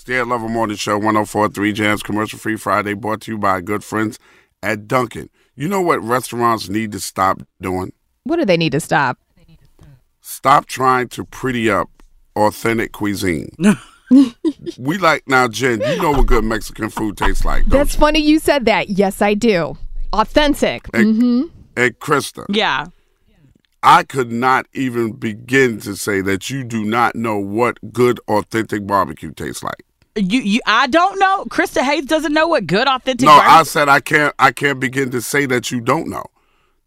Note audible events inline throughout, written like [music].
It's the Ed Lover Morning Show, 1043 Jams Commercial Free Friday, brought to you by good friends at Dunkin'. You know what restaurants need to stop doing? What do they need to stop? Stop trying to pretty up authentic cuisine. [laughs] we like now, Jen. You know what good Mexican food tastes like. don't That's you? funny you said that. Yes, I do. Authentic. And, mm-hmm. and Krista, Yeah. I could not even begin to say that you do not know what good authentic barbecue tastes like. You, you, I don't know. Krista Hayes doesn't know what good authentic. no, I said I can't. I can't begin to say that you don't know.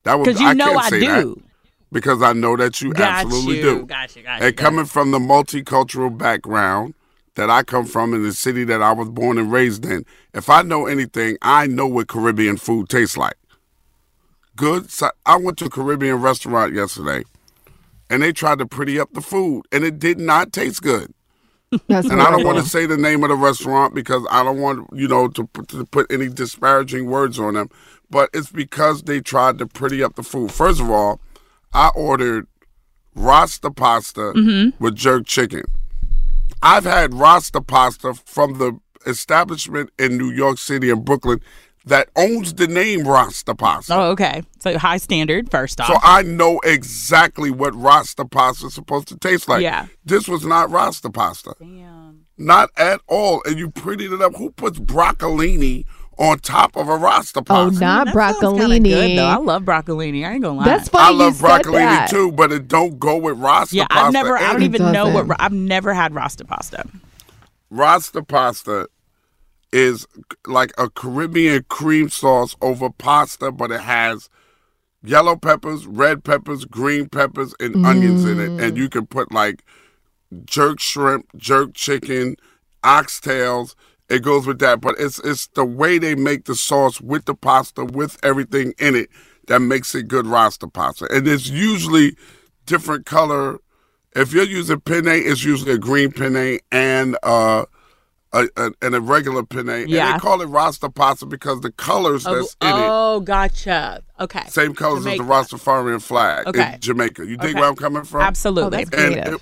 That was because you know can't I do. that because I know that you Got absolutely you, do. got you, got you, and got coming from the multicultural background that I come from in the city that I was born and raised in, if I know anything, I know what Caribbean food tastes like. Good. So I went to a Caribbean restaurant yesterday, and they tried to pretty up the food, and it did not taste good. That's And I don't want to say the name of the restaurant because I don't want you know to put, to put any disparaging words on them. But it's because they tried to pretty up the food. First of all, I ordered Rasta pasta mm-hmm. with jerk chicken. I've had Rasta pasta from the establishment in New York City and Brooklyn that owns the name Rasta pasta. Oh, okay. So high standard first off. So I know exactly what Rasta pasta is supposed to taste like. Yeah. This was not Rasta pasta. Damn. Not at all. And you prettied it up. Who puts broccolini on top of a Rasta pasta? Oh, not mm, That sounds broccolini. Good, though. I love broccolini. I ain't gonna lie. That's funny I love you said broccolini that. too, but it don't go with Rasta yeah, pasta. I've never. I don't It even know what. I've never had Rasta pasta. Rasta pasta is like a Caribbean cream sauce over pasta, but it has yellow peppers, red peppers, green peppers, and onions in it. And you can put like jerk shrimp, jerk chicken, oxtails. It goes with that, but it's it's the way they make the sauce with the pasta with everything in it that makes it good Rasta pasta. And it's usually different color. If you're using penne, it's usually a green penne and uh a, a, and a regular penne. And Yeah. they call it Rasta pasta because the colors Oh, that's in it oh, gotcha. Okay. same colors as Jamaica. the Rastafarian flag Okay. in Jamaica. You dig Okay. where I'm coming from? Oh, Absolutely. that's And creative. it,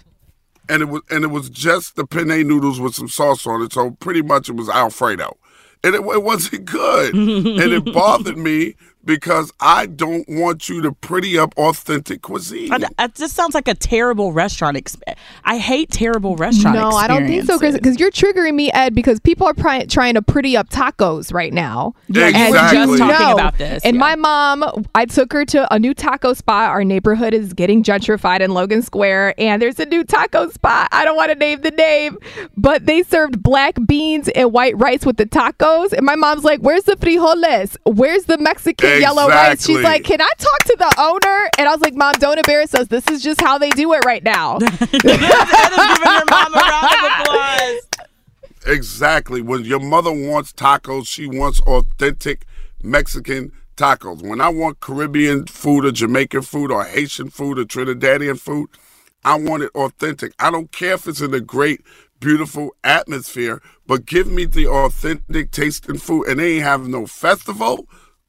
and it was and it was just the penne noodles with some sauce on it. So pretty much it was Alfredo, and it, it wasn't good, [laughs] and it bothered me because I don't want you to pretty up authentic cuisine. I- That just sounds like a terrible restaurant. Exp- I hate terrible restaurant. No, I don't think so, Chris. Because you're triggering me, Ed. Because people are pri- trying to pretty up tacos right now. Yeah, you And were Exactly. just talking know, about this. And yeah. my mom, I took her to a new taco spot. Our neighborhood is getting gentrified in Logan Square, and there's a new taco spot. I don't want to name the name, but they served black beans and white rice with the tacos. And my mom's like, "Where's the frijoles? Where's the Mexican yellow rice?" She's like, "Can I talk to the owner?" And I was like, "Mom, don't embarrass us. This is just how they do it right now." [laughs] Ed is giving her mom a round of applause. Exactly. When your mother wants tacos, she wants authentic Mexican tacos. When I want Caribbean food or Jamaican food or Haitian food or Trinidadian food, I want it authentic. I don't care if it's in a great, beautiful atmosphere, but give me the authentic tasting food. And they ain't have no festival.